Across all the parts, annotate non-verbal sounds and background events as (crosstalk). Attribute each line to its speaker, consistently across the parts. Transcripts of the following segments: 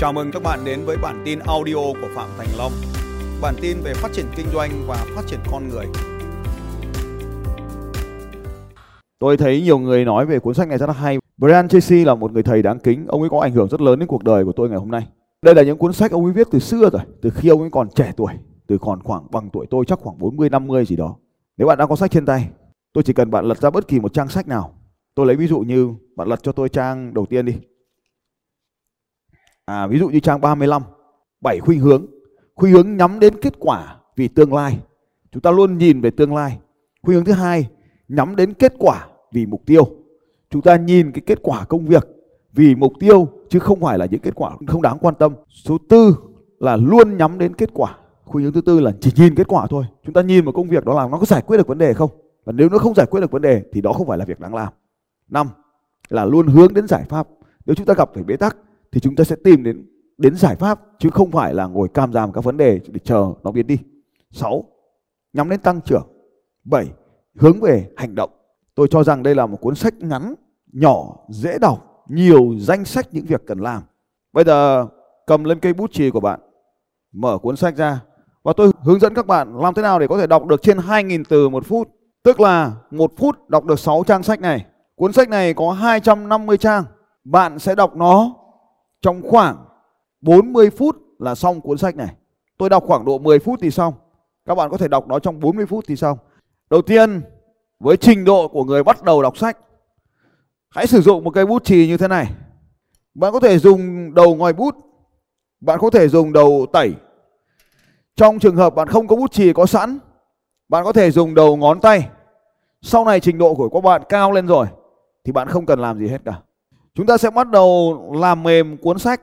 Speaker 1: Chào mừng các bạn đến với bản tin audio của Phạm Thành Long. Bản tin về phát triển kinh doanh và phát triển con người.
Speaker 2: Tôi thấy nhiều người nói về cuốn sách này rất là hay. Brian Tracy là một người thầy đáng kính, ông ấy có ảnh hưởng rất lớn đến cuộc đời của tôi ngày hôm nay. Đây là những cuốn sách ông ấy viết từ xưa rồi, từ khi ông ấy còn trẻ tuổi, từ còn khoảng bằng tuổi tôi chắc khoảng 40 50 gì đó. Nếu bạn đang có sách trên tay, tôi chỉ cần bạn lật ra bất kỳ một trang sách nào. Tôi lấy ví dụ như bạn lật cho tôi trang đầu tiên đi. À, ví dụ như trang 35, 7 khuynh hướng. Khuynh hướng nhắm đến kết quả vì tương lai. Chúng ta luôn nhìn về tương lai. Khuynh hướng thứ hai, nhắm đến kết quả vì mục tiêu. Chúng ta nhìn cái kết quả công việc vì mục tiêu chứ không phải là những kết quả không đáng quan tâm. Số tư là luôn nhắm đến kết quả. Khuynh hướng thứ tư là chỉ nhìn kết quả thôi. Chúng ta nhìn một công việc đó làm nó có giải quyết được vấn đề không? Và nếu nó không giải quyết được vấn đề thì đó không phải là việc đáng làm. Năm là luôn hướng đến giải pháp. Nếu chúng ta gặp phải bế tắc thì chúng ta sẽ tìm đến đến giải pháp chứ không phải là ngồi cam giảm các vấn đề để chờ nó biến đi. 6. Nhắm đến tăng trưởng. 7. Hướng về hành động. Tôi cho rằng đây là một cuốn sách ngắn, nhỏ, dễ đọc, nhiều danh sách những việc cần làm. Bây giờ cầm lên cây bút chì của bạn, mở cuốn sách ra và tôi hướng dẫn các bạn làm thế nào để có thể đọc được trên 2.000 từ một phút. Tức là một phút đọc được 6 trang sách này. Cuốn sách này có 250 trang. Bạn sẽ đọc nó trong khoảng 40 phút là xong cuốn sách này. Tôi đọc khoảng độ 10 phút thì xong. Các bạn có thể đọc nó trong 40 phút thì xong. Đầu tiên, với trình độ của người bắt đầu đọc sách, hãy sử dụng một cây bút chì như thế này. Bạn có thể dùng đầu ngòi bút, bạn có thể dùng đầu tẩy. Trong trường hợp bạn không có bút chì có sẵn, bạn có thể dùng đầu ngón tay. Sau này trình độ của các bạn cao lên rồi thì bạn không cần làm gì hết cả. Chúng ta sẽ bắt đầu làm mềm cuốn sách.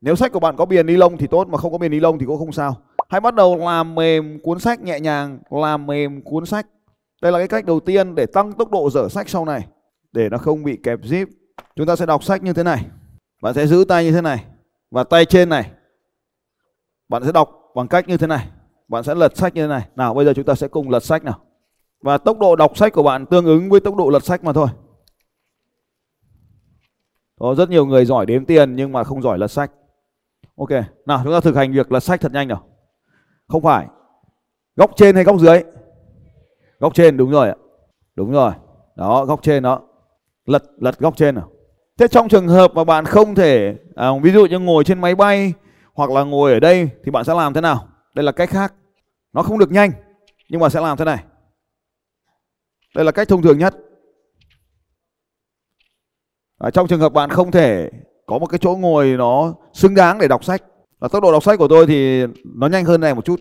Speaker 2: Nếu sách của bạn có bìa ni lông thì tốt mà không có bìa ni lông thì cũng không sao. Hãy bắt đầu làm mềm cuốn sách nhẹ nhàng, làm mềm cuốn sách. Đây là cái cách đầu tiên để tăng tốc độ dở sách sau này để nó không bị kẹp zip. Chúng ta sẽ đọc sách như thế này. Bạn sẽ giữ tay như thế này và tay trên này. Bạn sẽ đọc bằng cách như thế này. Bạn sẽ lật sách như thế này. Nào bây giờ chúng ta sẽ cùng lật sách nào. Và tốc độ đọc sách của bạn tương ứng với tốc độ lật sách mà thôi. Có rất nhiều người giỏi đếm tiền nhưng mà không giỏi lật sách. Ok, nào chúng ta thực hành việc lật sách thật nhanh nào. Không phải. Góc trên hay góc dưới? Góc trên đúng rồi ạ. Đúng rồi. Đó, góc trên đó. Lật lật góc trên nào. Thế trong trường hợp mà bạn không thể à, ví dụ như ngồi trên máy bay hoặc là ngồi ở đây thì bạn sẽ làm thế nào? Đây là cách khác. Nó không được nhanh nhưng mà sẽ làm thế này. Đây là cách thông thường nhất. À, trong trường hợp bạn không thể có một cái chỗ ngồi nó xứng đáng để đọc sách và tốc độ đọc sách của tôi thì nó nhanh hơn này một chút.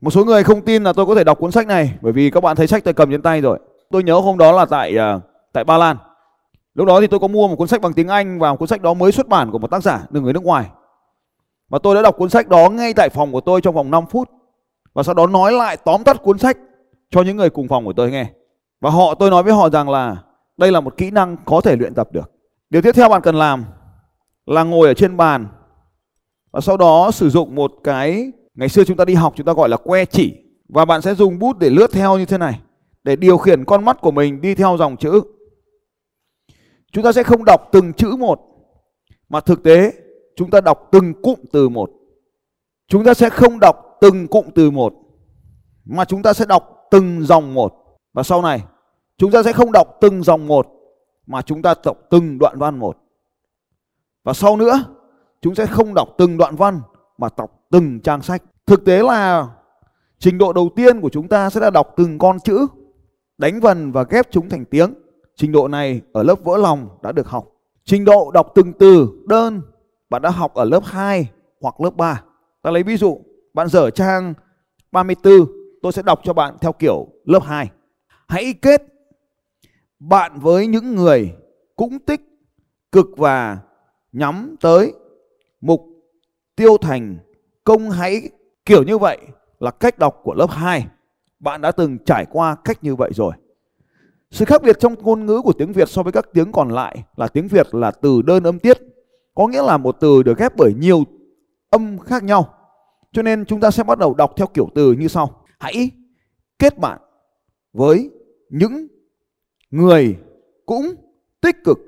Speaker 2: Một số người không tin là tôi có thể đọc cuốn sách này bởi vì các bạn thấy sách tôi cầm trên tay rồi. Tôi nhớ hôm đó là tại uh, tại Ba Lan. Lúc đó thì tôi có mua một cuốn sách bằng tiếng Anh và cuốn sách đó mới xuất bản của một tác giả người nước ngoài. Và tôi đã đọc cuốn sách đó ngay tại phòng của tôi trong vòng 5 phút. Và sau đó nói lại tóm tắt cuốn sách cho những người cùng phòng của tôi nghe. Và họ tôi nói với họ rằng là đây là một kỹ năng có thể luyện tập được. Điều tiếp theo bạn cần làm là ngồi ở trên bàn và sau đó sử dụng một cái, ngày xưa chúng ta đi học chúng ta gọi là que chỉ và bạn sẽ dùng bút để lướt theo như thế này để điều khiển con mắt của mình đi theo dòng chữ. Chúng ta sẽ không đọc từng chữ một, mà thực tế chúng ta đọc từng cụm từ một. Chúng ta sẽ không đọc từng cụm từ một, mà chúng ta sẽ đọc từng dòng một. Và sau này, chúng ta sẽ không đọc từng dòng một mà chúng ta đọc từng đoạn văn một. Và sau nữa, chúng sẽ không đọc từng đoạn văn mà đọc từng trang sách. Thực tế là trình độ đầu tiên của chúng ta sẽ là đọc từng con chữ, đánh vần và ghép chúng thành tiếng. Trình độ này ở lớp vỡ lòng đã được học. Trình độ đọc từng từ đơn bạn đã học ở lớp 2 hoặc lớp 3. Ta lấy ví dụ, bạn dở trang 34, tôi sẽ đọc cho bạn theo kiểu lớp 2. Hãy kết bạn với những người cũng tích, cực và nhắm tới mục tiêu thành công hãy kiểu như vậy là cách đọc của lớp 2. Bạn đã từng trải qua cách như vậy rồi. Sự khác biệt trong ngôn ngữ của tiếng Việt so với các tiếng còn lại là tiếng Việt là từ đơn âm tiết. Có nghĩa là một từ được ghép bởi nhiều âm khác nhau. Cho nên chúng ta sẽ bắt đầu đọc theo kiểu từ như sau. Hãy kết bạn với những người cũng tích cực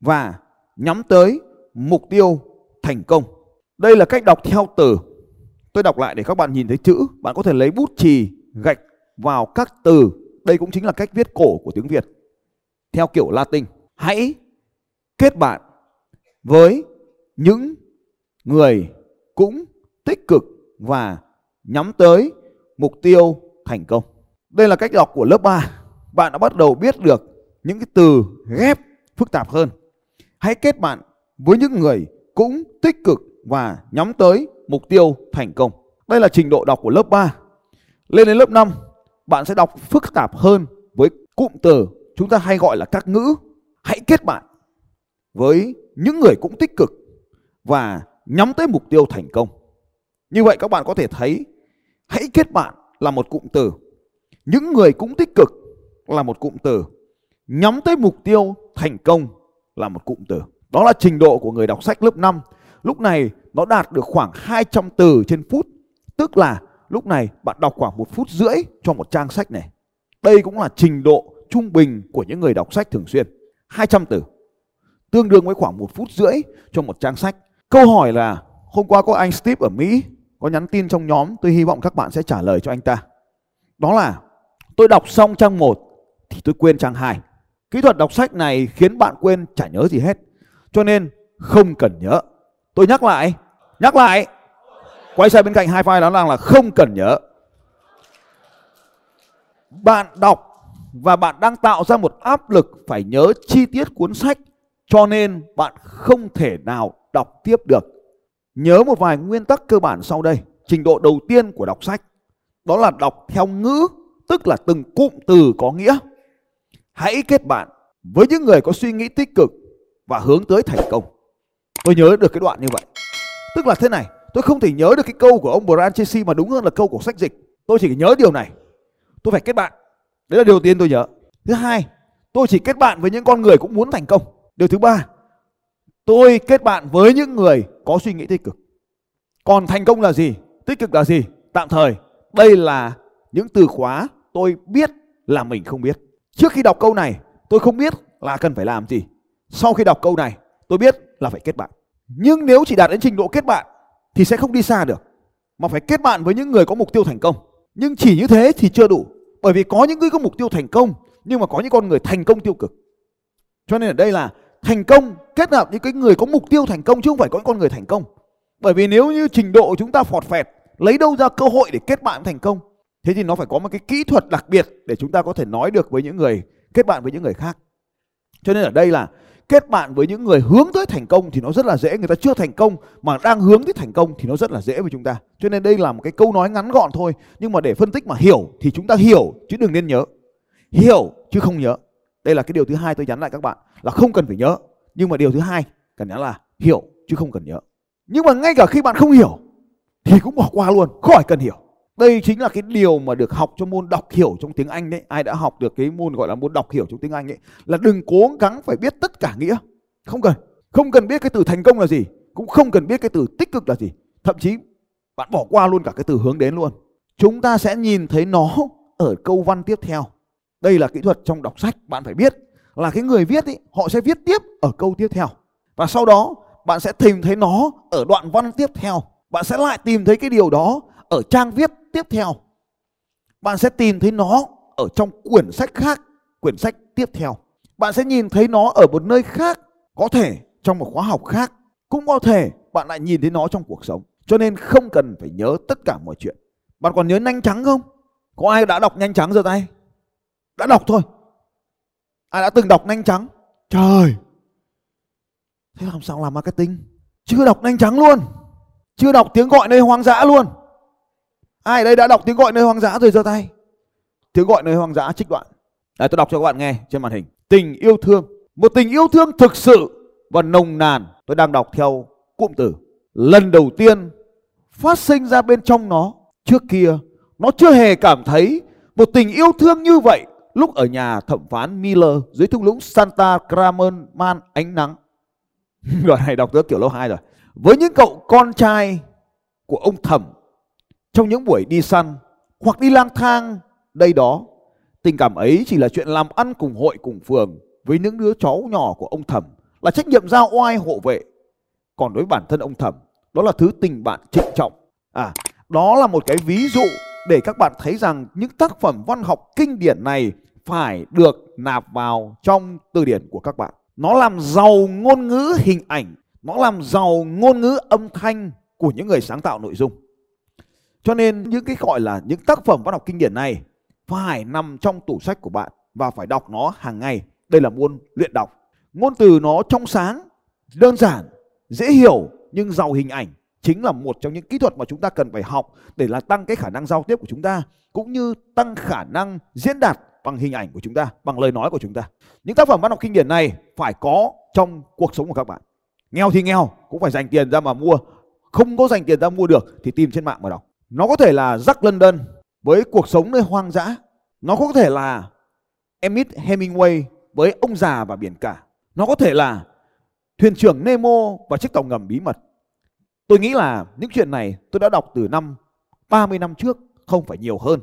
Speaker 2: và nhắm tới mục tiêu thành công. Đây là cách đọc theo từ. Tôi đọc lại để các bạn nhìn thấy chữ. Bạn có thể lấy bút chì, gạch vào các từ. Đây cũng chính là cách viết cổ của tiếng Việt. Theo kiểu Latin. Hãy kết bạn với những người cũng tích cực và nhắm tới mục tiêu thành công. Đây là cách đọc của lớp 3. Bạn đã bắt đầu biết được những cái từ ghép phức tạp hơn. Hãy kết bạn với những người cũng tích cực và nhắm tới mục tiêu thành công. Đây là trình độ đọc của lớp 3. Lên đến lớp 5, bạn sẽ đọc phức tạp hơn với cụm từ chúng ta hay gọi là các ngữ. Hãy kết bạn với những người cũng tích cực và nhắm tới mục tiêu thành công. Như vậy các bạn có thể thấy hãy kết bạn là một cụm từ. Những người cũng tích cực là một cụm từ. Nhắm tới mục tiêu thành công là một cụm từ. Đó là trình độ của người đọc sách lớp 5. Lúc này nó đạt được khoảng 200 từ trên phút. Tức là lúc này bạn đọc khoảng một phút rưỡi cho một trang sách này. Đây cũng là trình độ trung bình của những người đọc sách thường xuyên. 200 từ. Tương đương với khoảng một phút rưỡi cho một trang sách. Câu hỏi là, hôm qua có anh Steve ở Mỹ có nhắn tin trong nhóm, tôi hy vọng các bạn sẽ trả lời cho anh ta. Đó là, tôi đọc xong trang 1 thì tôi quên trang 2. Kỹ thuật đọc sách này khiến bạn quên chả nhớ gì hết. Cho nên không cần nhớ. Tôi nhắc lại, nhắc lại. Quay sang bên cạnh hai file đó là, là không cần nhớ. Bạn đọc và bạn đang tạo ra một áp lực phải nhớ chi tiết cuốn sách cho nên bạn không thể nào đọc tiếp được. Nhớ một vài nguyên tắc cơ bản sau đây. Trình độ đầu tiên của đọc sách đó là đọc theo ngữ, tức là từng cụm từ có nghĩa. Hãy kết bạn với những người có suy nghĩ tích cực và hướng tới thành công. Tôi nhớ được cái đoạn như vậy. Tức là thế này, tôi không thể nhớ được cái câu của ông Brian Tracy mà đúng hơn là câu của sách dịch. Tôi chỉ nhớ điều này. Tôi phải kết bạn. Đấy là điều tiên tôi nhớ. Thứ hai, tôi chỉ kết bạn với những con người cũng muốn thành công. Điều thứ ba, tôi kết bạn với những người có suy nghĩ tích cực. Còn thành công là gì? Tích cực là gì? Tạm thời, đây là những từ khóa tôi biết là mình không biết. Trước khi đọc câu này, tôi không biết là cần phải làm gì. Sau khi đọc câu này, tôi biết là phải kết bạn. Nhưng nếu chỉ đạt đến trình độ kết bạn thì sẽ không đi xa được. Mà phải kết bạn với những người có mục tiêu thành công. Nhưng chỉ như thế thì chưa đủ. Bởi vì có những người có mục tiêu thành công nhưng mà có những con người thành công tiêu cực. Cho nên ở đây là thành công kết hợp những cái người có mục tiêu thành công chứ không phải có những con người thành công. Bởi vì nếu như trình độ chúng ta phọt phẹt, lấy đâu ra cơ hội để kết bạn thành công? Thế thì nó phải có một cái kỹ thuật đặc biệt để chúng ta có thể nói được với những người, kết bạn với những người khác. Cho nên ở đây là kết bạn với những người hướng tới thành công thì nó rất là dễ. Người ta chưa thành công mà đang hướng tới thành công thì nó rất là dễ với chúng ta. Cho nên đây là một cái câu nói ngắn gọn thôi. Nhưng mà để phân tích mà hiểu thì chúng ta hiểu, chứ đừng nên nhớ. Hiểu, chứ không nhớ. Đây là cái điều thứ hai tôi nhắn lại các bạn, là không cần phải nhớ. Nhưng mà điều thứ hai cần nhắn là hiểu, chứ không cần nhớ. Nhưng mà ngay cả khi bạn không hiểu thì cũng bỏ qua luôn khỏi cần hiểu đây chính là cái điều mà được học cho môn đọc hiểu trong tiếng Anh đấy. Ai đã học được cái môn gọi là môn đọc hiểu trong tiếng Anh ấy là đừng cố gắng phải biết tất cả nghĩa. Không cần. Không cần biết cái từ thành công là gì, cũng không cần biết cái từ tích cực là gì. Thậm chí bạn bỏ qua luôn cả cái từ hướng đến luôn. Chúng ta sẽ nhìn thấy nó ở câu văn tiếp theo. Đây là kỹ thuật trong đọc sách bạn phải biết là cái người viết ấy họ sẽ viết tiếp ở câu tiếp theo. Và sau đó bạn sẽ tìm thấy nó ở đoạn văn tiếp theo. Bạn sẽ lại tìm thấy cái điều đó ở trang viết tiếp theo. Bạn sẽ tìm thấy nó ở trong quyển sách khác, quyển sách tiếp theo. Bạn sẽ nhìn thấy nó ở một nơi khác, có thể trong một khóa học khác. Cũng có thể bạn lại nhìn thấy nó trong cuộc sống. Cho nên không cần phải nhớ tất cả mọi chuyện. Bạn còn nhớ nhanh trắng không? Có ai đã đọc nhanh trắng giơ tay? Đã đọc thôi. Ai đã từng đọc nhanh trắng trời! Thế làm sao làm marketing? Chưa đọc nhanh trắng luôn. Chưa đọc tiếng gọi nơi hoang dã luôn. Ai ở đây đã đọc tiếng gọi nơi hoang dã rồi giơ tay. Tiếng gọi nơi hoang dã trích đoạn. Đây tôi đọc cho các bạn nghe trên màn hình. Tình yêu thương. Một tình yêu thương thực sự và nồng nàn. Tôi đang đọc theo cụm từ. Lần đầu tiên phát sinh ra bên trong nó. Trước kia, nó chưa hề cảm thấy một tình yêu thương như vậy lúc ở nhà thẩm phán Miller dưới thung lũng Santa Cruz ánh nắng. (laughs) Đoạn này đọc tới kiểu lâu hai rồi. Với những cậu con trai của ông thẩm trong những buổi đi săn hoặc đi lang thang đây đó. Tình cảm ấy chỉ là chuyện làm ăn cùng hội cùng phường với những đứa cháu nhỏ của ông Thẩm là trách nhiệm giao oai hộ vệ. Còn đối với bản thân ông Thẩm, đó là thứ tình bạn trịnh trọng à đó là một cái ví dụ để các bạn thấy rằng những tác phẩm văn học kinh điển này phải được nạp vào trong từ điển của các bạn nó làm giàu ngôn ngữ hình ảnh nó làm giàu ngôn ngữ âm thanh của những người sáng tạo nội dung cho nên những cái gọi là những tác phẩm văn học kinh điển này phải nằm trong tủ sách của bạn và phải đọc nó hàng ngày đây là môn luyện đọc ngôn từ nó trong sáng đơn giản dễ hiểu nhưng giàu hình ảnh chính là một trong những kỹ thuật mà chúng ta cần phải học để là tăng cái khả năng giao tiếp của chúng ta cũng như tăng khả năng diễn đạt bằng hình ảnh của chúng ta, bằng lời nói của chúng ta. Những tác phẩm văn học kinh điển này phải có trong cuộc sống của các bạn. Nghèo thì nghèo cũng phải dành tiền ra mà mua, không có dành tiền ra mua được thì tìm trên mạng mà đọc. Nó có thể là Jack London với cuộc sống nơi hoang dã. Nó có thể là Emmett Hemingway với ông già và biển cả. Nó có thể là thuyền trưởng Nemo và chiếc tàu ngầm bí mật. Tôi nghĩ là những chuyện này tôi đã đọc từ năm 30 năm trước, không phải nhiều hơn.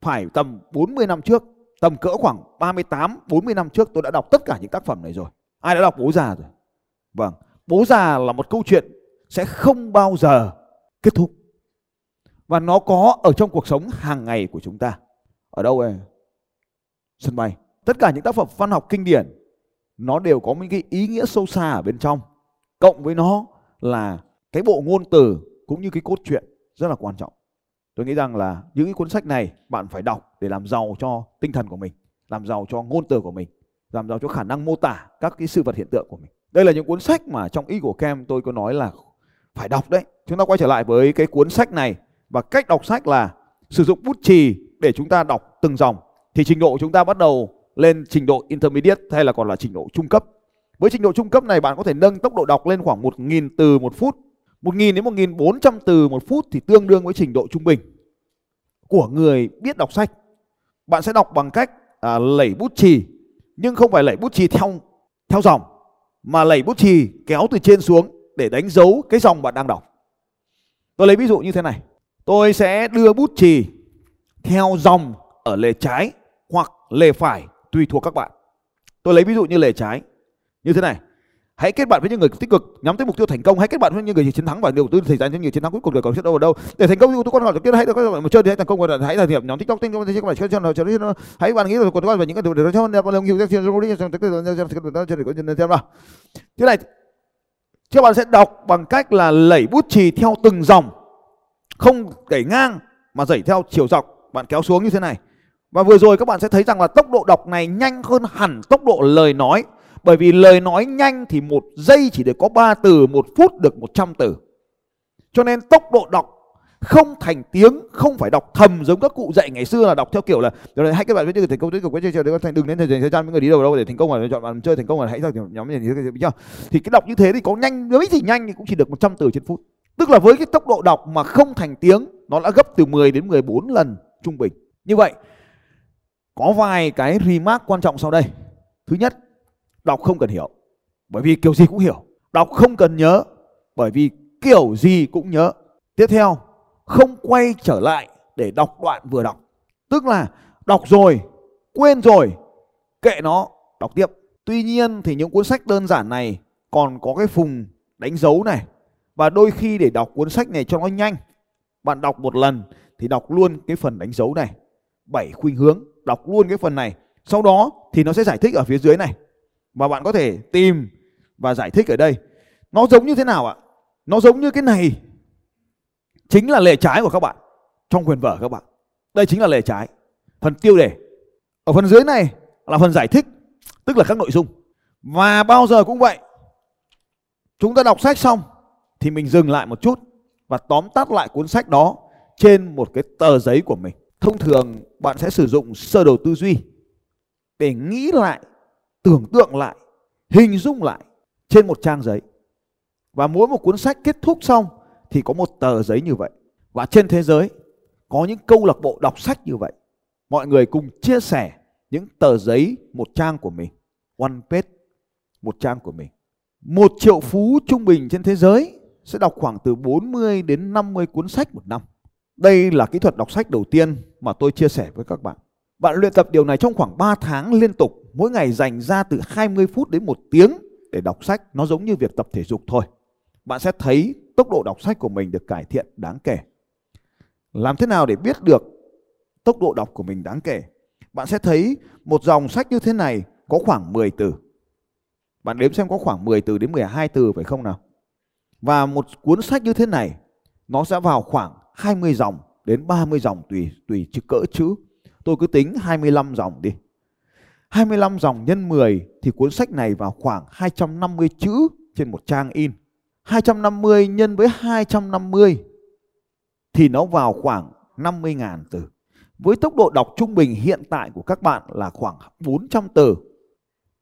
Speaker 2: Phải tầm 40 năm trước, tầm cỡ khoảng 38, 40 năm trước tôi đã đọc tất cả những tác phẩm này rồi. Ai đã đọc Bố già rồi? Vâng, Bố già là một câu chuyện sẽ không bao giờ kết thúc. Và nó có ở trong cuộc sống hàng ngày của chúng ta. Ở đâu ấy? Sân bay. Tất cả những tác phẩm văn học kinh điển nó đều có những cái ý nghĩa sâu xa ở bên trong. Cộng với nó là cái bộ ngôn từ cũng như cái cốt truyện rất là quan trọng. Tôi nghĩ rằng là những cái cuốn sách này bạn phải đọc để làm giàu cho tinh thần của mình, làm giàu cho ngôn từ của mình, làm giàu cho khả năng mô tả các cái sự vật hiện tượng của mình. Đây là những cuốn sách mà trong ý của Kem tôi có nói là phải đọc đấy. Chúng ta quay trở lại với cái cuốn sách này và cách đọc sách là sử dụng bút chì để chúng ta đọc từng dòng thì trình độ chúng ta bắt đầu lên trình độ intermediate hay là còn là trình độ trung cấp. Với trình độ trung cấp này bạn có thể nâng tốc độ đọc lên khoảng 1.000 từ một phút 1.000 đến 1.400 từ một phút thì tương đương với trình độ trung bình của người biết đọc sách. Bạn sẽ đọc bằng cách à, lẩy bút chì nhưng không phải lẩy bút chì theo theo dòng mà lẩy bút chì kéo từ trên xuống để đánh dấu cái dòng bạn đang đọc. Tôi lấy ví dụ như thế này. Tôi sẽ đưa bút chì theo dòng ở lề trái hoặc lề phải tùy thuộc các bạn. Tôi lấy ví dụ như lề trái như thế này hãy kết bạn với những người tích cực nhắm tới mục tiêu thành công hãy kết bạn với những người chiến thắng và đầu tư thời gian cho người chiến thắng cuối cùng đời còn sẽ đâu ở đâu để thành công tôi con hỏi kia hãy các bạn một chơi thì hãy thành công và hãy là hiệp nhóm tiktok tinh các bạn chơi cho cho nó hãy bạn nghĩ là còn các bạn những cái điều cho nên bạn nhiều cái chuyện đi xem nào thế này các bạn sẽ đọc bằng cách là lẩy bút chì theo từng dòng không đẩy ngang mà đẩy theo chiều dọc bạn kéo xuống như thế này và vừa rồi các bạn sẽ thấy rằng là tốc độ đọc này nhanh hơn hẳn tốc độ lời nói bởi vì lời nói nhanh thì một giây chỉ được có 3 từ, một phút được 100 từ. Cho nên tốc độ đọc không thành tiếng, không phải đọc thầm giống các cụ dạy ngày xưa là đọc theo kiểu là rồi hay các bạn biết thành công tích cực quay chơi thành đừng đến thời gian với người đi đâu đâu để thành công là chọn bạn chơi thành công là hãy ra nhóm như thì chưa? Thì cái đọc như thế thì có nhanh mấy thì nhanh thì cũng chỉ được 100 từ trên phút. Tức là với cái tốc độ đọc mà không thành tiếng nó đã gấp từ 10 đến 14 lần trung bình. Như vậy có vài cái remark quan trọng sau đây. Thứ nhất, Đọc không cần hiểu, bởi vì kiểu gì cũng hiểu. Đọc không cần nhớ, bởi vì kiểu gì cũng nhớ. Tiếp theo, không quay trở lại để đọc đoạn vừa đọc. Tức là đọc rồi, quên rồi, kệ nó, đọc tiếp. Tuy nhiên thì những cuốn sách đơn giản này còn có cái phùng đánh dấu này. Và đôi khi để đọc cuốn sách này cho nó nhanh, bạn đọc một lần thì đọc luôn cái phần đánh dấu này. Bảy khuynh hướng, đọc luôn cái phần này. Sau đó thì nó sẽ giải thích ở phía dưới này. Và bạn có thể tìm và giải thích ở đây. Nó giống như thế nào ạ? Nó giống như cái này. Chính là lề trái của các bạn trong quyền vở các bạn. Đây chính là lề trái phần tiêu đề. Ở phần dưới này là phần giải thích tức là các nội dung. Và bao giờ cũng vậy chúng ta đọc sách xong thì mình dừng lại một chút và tóm tắt lại cuốn sách đó trên một cái tờ giấy của mình thông thường bạn sẽ sử dụng sơ đồ tư duy để nghĩ lại tưởng tượng lại, hình dung lại trên một trang giấy. Và mỗi một cuốn sách kết thúc xong thì có một tờ giấy như vậy. Và trên thế giới có những câu lạc bộ đọc sách như vậy. Mọi người cùng chia sẻ những tờ giấy một trang của mình. One page, một trang của mình. Một triệu phú trung bình trên thế giới sẽ đọc khoảng từ 40 đến 50 cuốn sách một năm. Đây là kỹ thuật đọc sách đầu tiên mà tôi chia sẻ với các bạn. Bạn luyện tập điều này trong khoảng 3 tháng liên tục, mỗi ngày dành ra từ 20 phút đến 1 tiếng để đọc sách, nó giống như việc tập thể dục thôi. bạn sẽ thấy tốc độ đọc sách của mình được cải thiện đáng kể. Làm thế nào để biết được tốc độ đọc của mình đáng kể? Bạn sẽ thấy một dòng sách như thế này có khoảng 10 từ. Bạn đếm xem có khoảng 10 từ đến 12 từ phải không nào? Và một cuốn sách như thế này, nó sẽ vào khoảng 20 dòng đến 30 dòng tùy tùy chữ cỡ chữ. Tôi cứ tính 25 dòng đi. 25 dòng nhân 10 thì cuốn sách này vào khoảng 250 chữ trên một trang in. 250 nhân với 250 thì nó vào khoảng 50.000 từ. Với tốc độ đọc trung bình hiện tại của các bạn là khoảng 400 từ,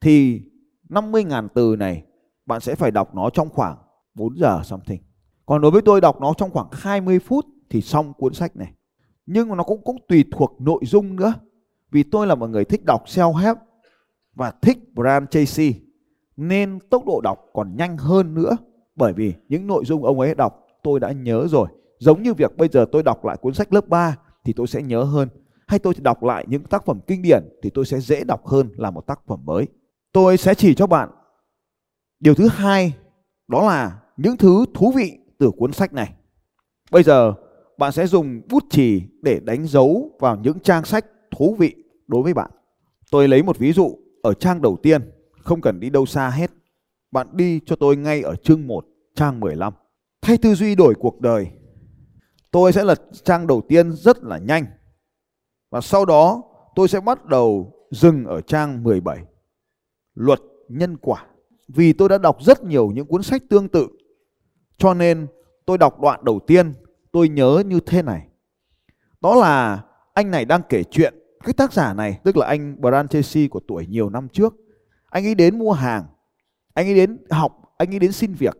Speaker 2: thì 50.000 từ này bạn sẽ phải đọc nó trong khoảng 4 giờ something. Còn đối với tôi đọc nó trong khoảng 20 phút thì xong cuốn sách này. Nhưng mà nó cũng cũng tùy thuộc nội dung nữa. Vì tôi là một người thích đọc self-help và thích Brian Tracy, nên tốc độ đọc còn nhanh hơn nữa bởi vì những nội dung ông ấy đọc tôi đã nhớ rồi. Giống như việc bây giờ tôi đọc lại cuốn sách lớp 3 thì tôi sẽ nhớ hơn. Hay tôi đọc lại những tác phẩm kinh điển thì tôi sẽ dễ đọc hơn là một tác phẩm mới. Tôi sẽ chỉ cho bạn điều thứ hai, đó là những thứ thú vị từ cuốn sách này. Bây giờ bạn sẽ dùng bút chì để đánh dấu vào những trang sách thú vị đối với bạn. Tôi lấy một ví dụ ở trang đầu tiên, không cần đi đâu xa hết. Bạn đi cho tôi ngay ở chương 1, trang 15. Thay tư duy đổi cuộc đời. Tôi sẽ lật trang đầu tiên rất là nhanh. Và sau đó tôi sẽ bắt đầu dừng ở trang 17. Luật nhân quả. Vì tôi đã đọc rất nhiều những cuốn sách tương tự. Cho nên tôi đọc đoạn đầu tiên tôi nhớ như thế này. Đó là anh này đang kể chuyện. Cái tác giả này tức là anh Brian Tracy của tuổi nhiều năm trước. Anh ấy đến mua hàng. Anh ấy đến học. Anh ấy đến xin việc.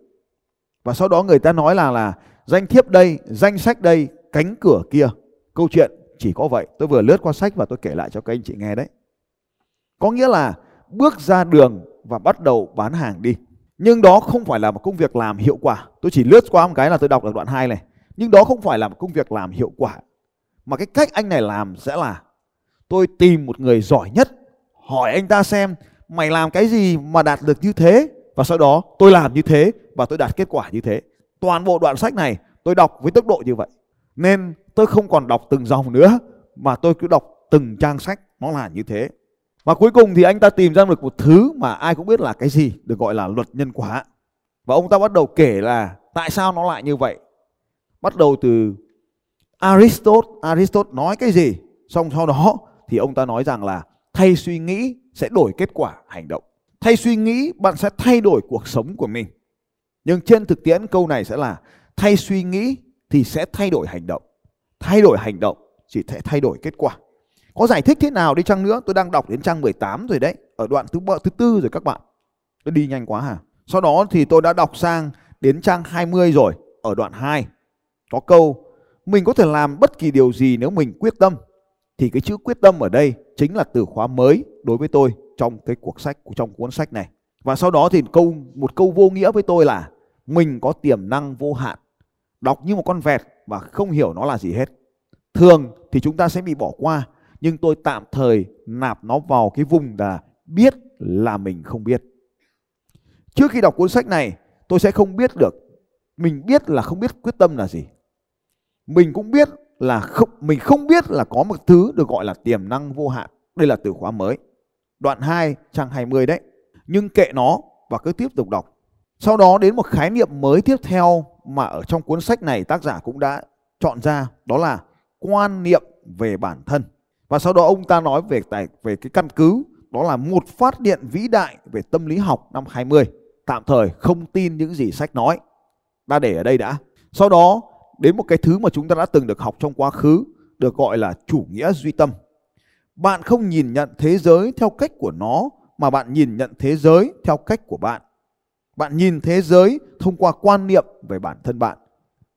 Speaker 2: Và sau đó người ta nói là là danh thiếp đây, danh sách đây, cánh cửa kia. Câu chuyện chỉ có vậy. Tôi vừa lướt qua sách và tôi kể lại cho các anh chị nghe đấy. Có nghĩa là bước ra đường và bắt đầu bán hàng đi. Nhưng đó không phải là một công việc làm hiệu quả. Tôi chỉ lướt qua một cái là tôi đọc được đoạn 2 này. Nhưng đó không phải là một công việc làm hiệu quả. Mà cái cách anh này làm sẽ là tôi tìm một người giỏi nhất, hỏi anh ta xem mày làm cái gì mà đạt được như thế và sau đó tôi làm như thế và tôi đạt kết quả như thế. Toàn bộ đoạn sách này tôi đọc với tốc độ như vậy. Nên tôi không còn đọc từng dòng nữa mà tôi cứ đọc từng trang sách nó là như thế. Và cuối cùng thì anh ta tìm ra được một thứ mà ai cũng biết là cái gì được gọi là luật nhân quả. Và ông ta bắt đầu kể là tại sao nó lại như vậy. Bắt đầu từ Aristotle, Aristotle nói cái gì? Xong sau đó thì ông ta nói rằng là thay suy nghĩ sẽ đổi kết quả hành động. Thay suy nghĩ bạn sẽ thay đổi cuộc sống của mình. Nhưng trên thực tiễn câu này sẽ là thay suy nghĩ thì sẽ thay đổi hành động. Thay đổi hành động chỉ thể thay đổi kết quả. Có giải thích thế nào đi chăng nữa, tôi đang đọc đến trang 18 rồi đấy, ở đoạn thứ thứ tư rồi các bạn. Tôi đi nhanh quá hả? Sau đó thì tôi đã đọc sang đến trang 20 rồi, ở đoạn 2. Có câu mình có thể làm bất kỳ điều gì nếu mình quyết tâm. Thì cái chữ quyết tâm ở đây chính là từ khóa mới đối với tôi trong cái cuộc sách trong cuốn sách này. Và sau đó thì câu một câu vô nghĩa với tôi là mình có tiềm năng vô hạn. Đọc như một con vẹt và không hiểu nó là gì hết. Thường thì chúng ta sẽ bị bỏ qua nhưng tôi tạm thời nạp nó vào cái vùng là biết là mình không biết. Trước khi đọc cuốn sách này, tôi sẽ không biết được. Mình biết là không biết quyết tâm là gì. Mình cũng biết là không mình không biết là có một thứ được gọi là tiềm năng vô hạn. Đây là từ khóa mới. Đoạn 2 trang 20 đấy. Nhưng kệ nó và cứ tiếp tục đọc. Sau đó đến một khái niệm mới tiếp theo mà ở trong cuốn sách này tác giả cũng đã chọn ra đó là quan niệm về bản thân. Và sau đó ông ta nói về tại về cái căn cứ, đó là một phát điện vĩ đại về tâm lý học năm 20. Tạm thời không tin những gì sách nói. Ta để ở đây đã. Sau đó, đến một cái thứ mà chúng ta đã từng được học trong quá khứ, được gọi là chủ nghĩa duy tâm. Bạn không nhìn nhận thế giới theo cách của nó, mà bạn nhìn nhận thế giới theo cách của bạn. Bạn nhìn thế giới thông qua quan niệm về bản thân bạn.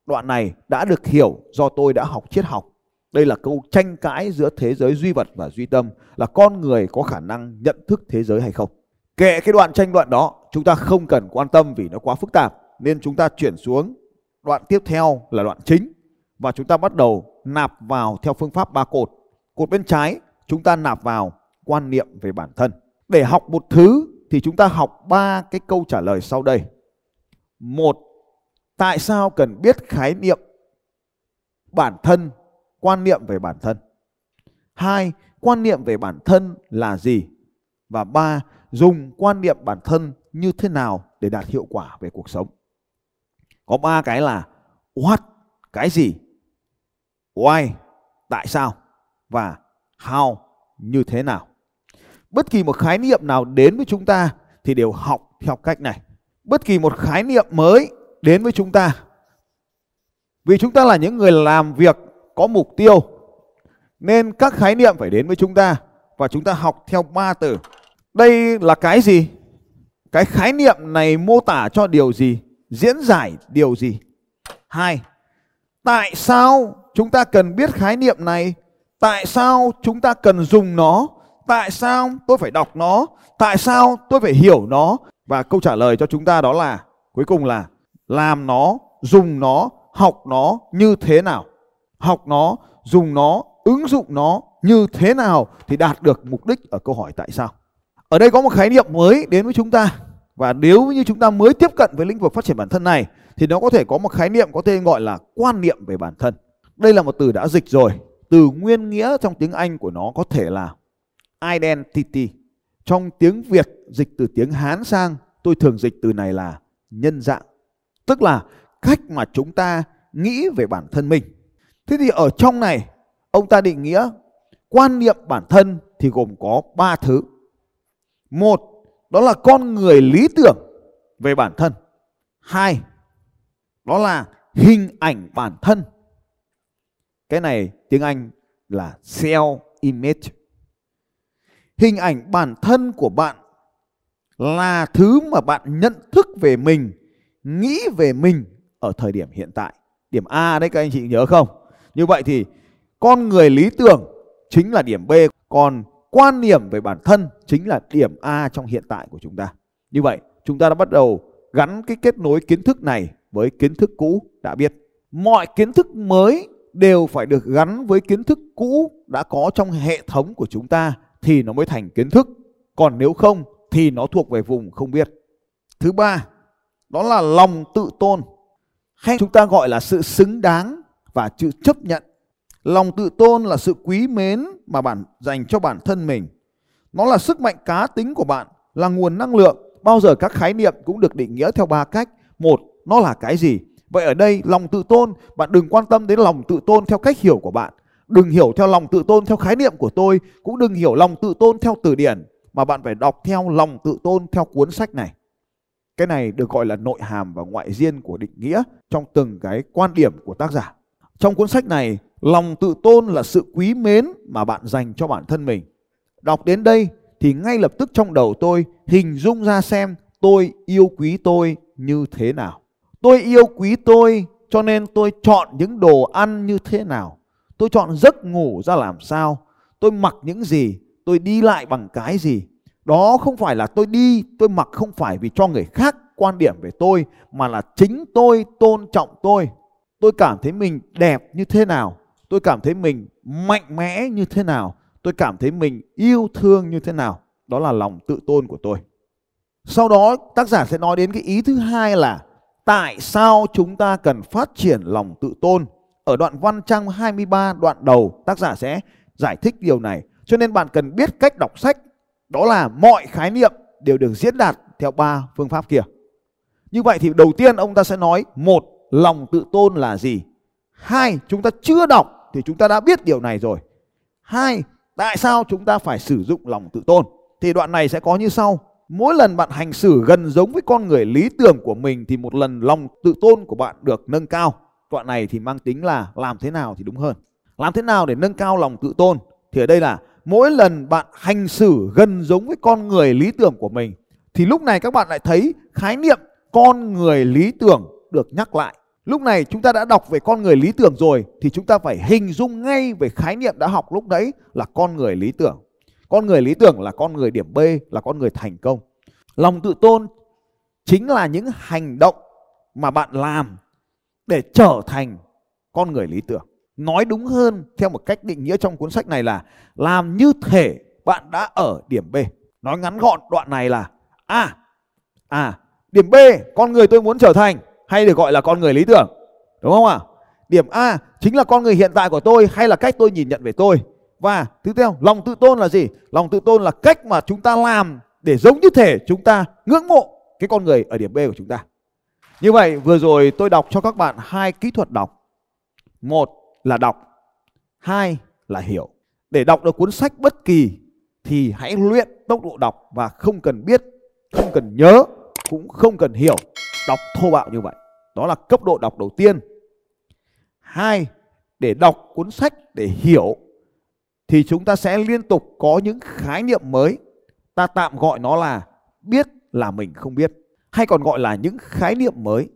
Speaker 2: Đoạn này đã được hiểu do tôi đã học, triết học đây là câu tranh cãi giữa thế giới duy vật và duy tâm là con người có khả năng nhận thức thế giới hay không. Kệ cái đoạn tranh luận đó, chúng ta không cần quan tâm vì nó quá phức tạp nên chúng ta chuyển xuống đoạn tiếp theo là đoạn chính và chúng ta bắt đầu nạp vào theo phương pháp ba cột. Cột bên trái chúng ta nạp vào quan niệm về bản thân. Để học một thứ thì chúng ta học ba cái câu trả lời sau đây. Một tại sao cần biết khái niệm bản thân, quan niệm về bản thân. Hai, quan niệm về bản thân là gì? Và ba, dùng quan niệm bản thân như thế nào để đạt hiệu quả về cuộc sống. Có ba cái là what, cái gì, why, tại sao và how, như thế nào. Bất kỳ một khái niệm nào đến với chúng ta thì đều học theo cách này. Bất kỳ một khái niệm mới đến với chúng ta vì chúng ta là những người làm việc có mục tiêu nên các khái niệm phải đến với chúng ta và chúng ta học theo ba từ. Đây là cái gì? Cái khái niệm này mô tả cho điều gì? Diễn giải điều gì? Hai, tại sao chúng ta cần biết khái niệm này? Tại sao chúng ta cần dùng nó? Tại sao tôi phải đọc nó? Tại sao tôi phải hiểu nó? Và câu trả lời cho chúng ta đó là cuối cùng là làm nó, dùng nó, học nó như thế nào? Học nó, dùng nó, ứng dụng nó như thế nào thì đạt được mục đích ở câu hỏi tại sao. Ở đây có một khái niệm mới đến với chúng ta và nếu như chúng ta mới tiếp cận với lĩnh vực phát triển bản thân này thì nó có thể có một khái niệm có tên gọi là quan niệm về bản thân. Đây là một từ đã dịch rồi. Từ nguyên nghĩa trong tiếng Anh của nó có thể là identity. Trong tiếng Việt dịch từ tiếng Hán sang tôi thường dịch từ này là nhân dạng. Tức là cách mà chúng ta nghĩ về bản thân mình. Thế thì ở trong này ông ta định nghĩa quan niệm bản thân thì gồm có ba thứ. Một, đó là con người lý tưởng về bản thân. Hai, đó là hình ảnh bản thân. Cái này tiếng Anh là self image. Hình ảnh bản thân của bạn là thứ mà bạn nhận thức về mình, nghĩ về mình ở thời điểm hiện tại. Điểm A đấy các anh chị nhớ không? Như vậy thì con người lý tưởng chính là điểm B, còn quan niệm về bản thân chính là điểm A trong hiện tại của chúng ta. Như vậy, chúng ta đã bắt đầu gắn cái kết nối kiến thức này với kiến thức cũ đã biết. Mọi kiến thức mới đều phải được gắn với kiến thức cũ đã có trong hệ thống của chúng ta thì nó mới thành kiến thức. Còn nếu không thì nó thuộc về vùng không biết. Thứ ba, đó là lòng tự tôn hay chúng ta gọi là sự xứng đáng và chữ chấp nhận. Lòng tự tôn là sự quý mến mà bạn dành cho bản thân mình. Nó là sức mạnh cá tính của bạn, là nguồn năng lượng. Bao giờ các khái niệm cũng được định nghĩa theo ba cách. Một, nó là cái gì? Vậy ở đây lòng tự tôn, bạn đừng quan tâm đến lòng tự tôn theo cách hiểu của bạn. Đừng hiểu theo lòng tự tôn theo khái niệm của tôi, cũng đừng hiểu lòng tự tôn theo từ điển mà bạn phải đọc theo lòng tự tôn theo cuốn sách này. Cái này được gọi là nội hàm và ngoại diên của định nghĩa trong từng cái quan điểm của tác giả. Trong cuốn sách này, lòng tự tôn là sự quý mến mà bạn dành cho bản thân mình. Đọc đến đây thì ngay lập tức trong đầu tôi hình dung ra xem tôi yêu quý tôi như thế nào. Tôi yêu quý tôi cho nên tôi chọn những đồ ăn như thế nào. Tôi chọn giấc ngủ ra làm sao. Tôi mặc những gì. Tôi đi lại bằng cái gì. Đó không phải là tôi đi, tôi mặc không phải vì cho người khác quan điểm về tôi mà là chính tôi tôn trọng tôi. Tôi cảm thấy mình đẹp như thế nào, tôi cảm thấy mình mạnh mẽ như thế nào, tôi cảm thấy mình yêu thương như thế nào. Đó là lòng tự tôn của tôi. Sau đó tác giả sẽ nói đến cái ý thứ hai là tại sao chúng ta cần phát triển lòng tự tôn. Ở đoạn văn trang 23 đoạn đầu tác giả sẽ giải thích điều này. Cho nên bạn cần biết cách đọc sách đó là mọi khái niệm đều được diễn đạt theo ba phương pháp kia. Như vậy thì đầu tiên ông ta sẽ nói một lòng tự tôn là gì? Hai, chúng ta chưa đọc thì chúng ta đã biết điều này rồi. Hai, tại sao chúng ta phải sử dụng lòng tự tôn? Thì đoạn này sẽ có như sau. Mỗi lần bạn hành xử gần giống với con người lý tưởng của mình thì một lần lòng tự tôn của bạn được nâng cao. Đoạn này thì mang tính là làm thế nào thì đúng hơn. Làm thế nào để nâng cao lòng tự tôn? Thì ở đây là mỗi lần bạn hành xử gần giống với con người lý tưởng của mình, thì lúc này các bạn lại thấy khái niệm con người lý tưởng được nhắc lại. Lúc này chúng ta đã đọc về con người lý tưởng rồi thì chúng ta phải hình dung ngay về khái niệm đã học lúc đấy là con người lý tưởng. Con người lý tưởng là con người điểm B, là con người thành công. Lòng tự tôn chính là những hành động mà bạn làm để trở thành con người lý tưởng. Nói đúng hơn theo một cách định nghĩa trong cuốn sách này là làm như thể bạn đã ở điểm B. Nói ngắn gọn đoạn này là à à điểm B con người tôi muốn trở thành hay được gọi là con người lý tưởng. Đúng không ạ? Điểm A chính là con người hiện tại của tôi hay là cách tôi nhìn nhận về tôi. Và thứ theo, lòng tự tôn là gì? Lòng tự tôn là cách mà chúng ta làm để giống như thể chúng ta ngưỡng mộ cái con người ở điểm B của chúng ta. Như vậy vừa rồi tôi đọc cho các bạn hai kỹ thuật đọc. Một là đọc, hai là hiểu. Để đọc được cuốn sách bất kỳ thì hãy luyện tốc độ đọc và không cần biết, không cần nhớ, cũng không cần hiểu. Đọc thô bạo như vậy. Đó là cấp độ đọc đầu tiên. Hai, để đọc cuốn sách để hiểu thì chúng ta sẽ liên tục có những khái niệm mới. Ta tạm gọi nó là biết là mình không biết hay còn gọi là những khái niệm mới.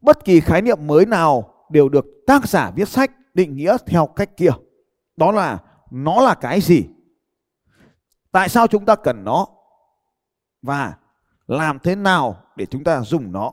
Speaker 2: Bất kỳ khái niệm mới nào đều được tác giả viết sách định nghĩa theo cách kia. Đó là nó là cái gì? Tại sao chúng ta cần nó? Và làm thế nào để chúng ta dùng nó?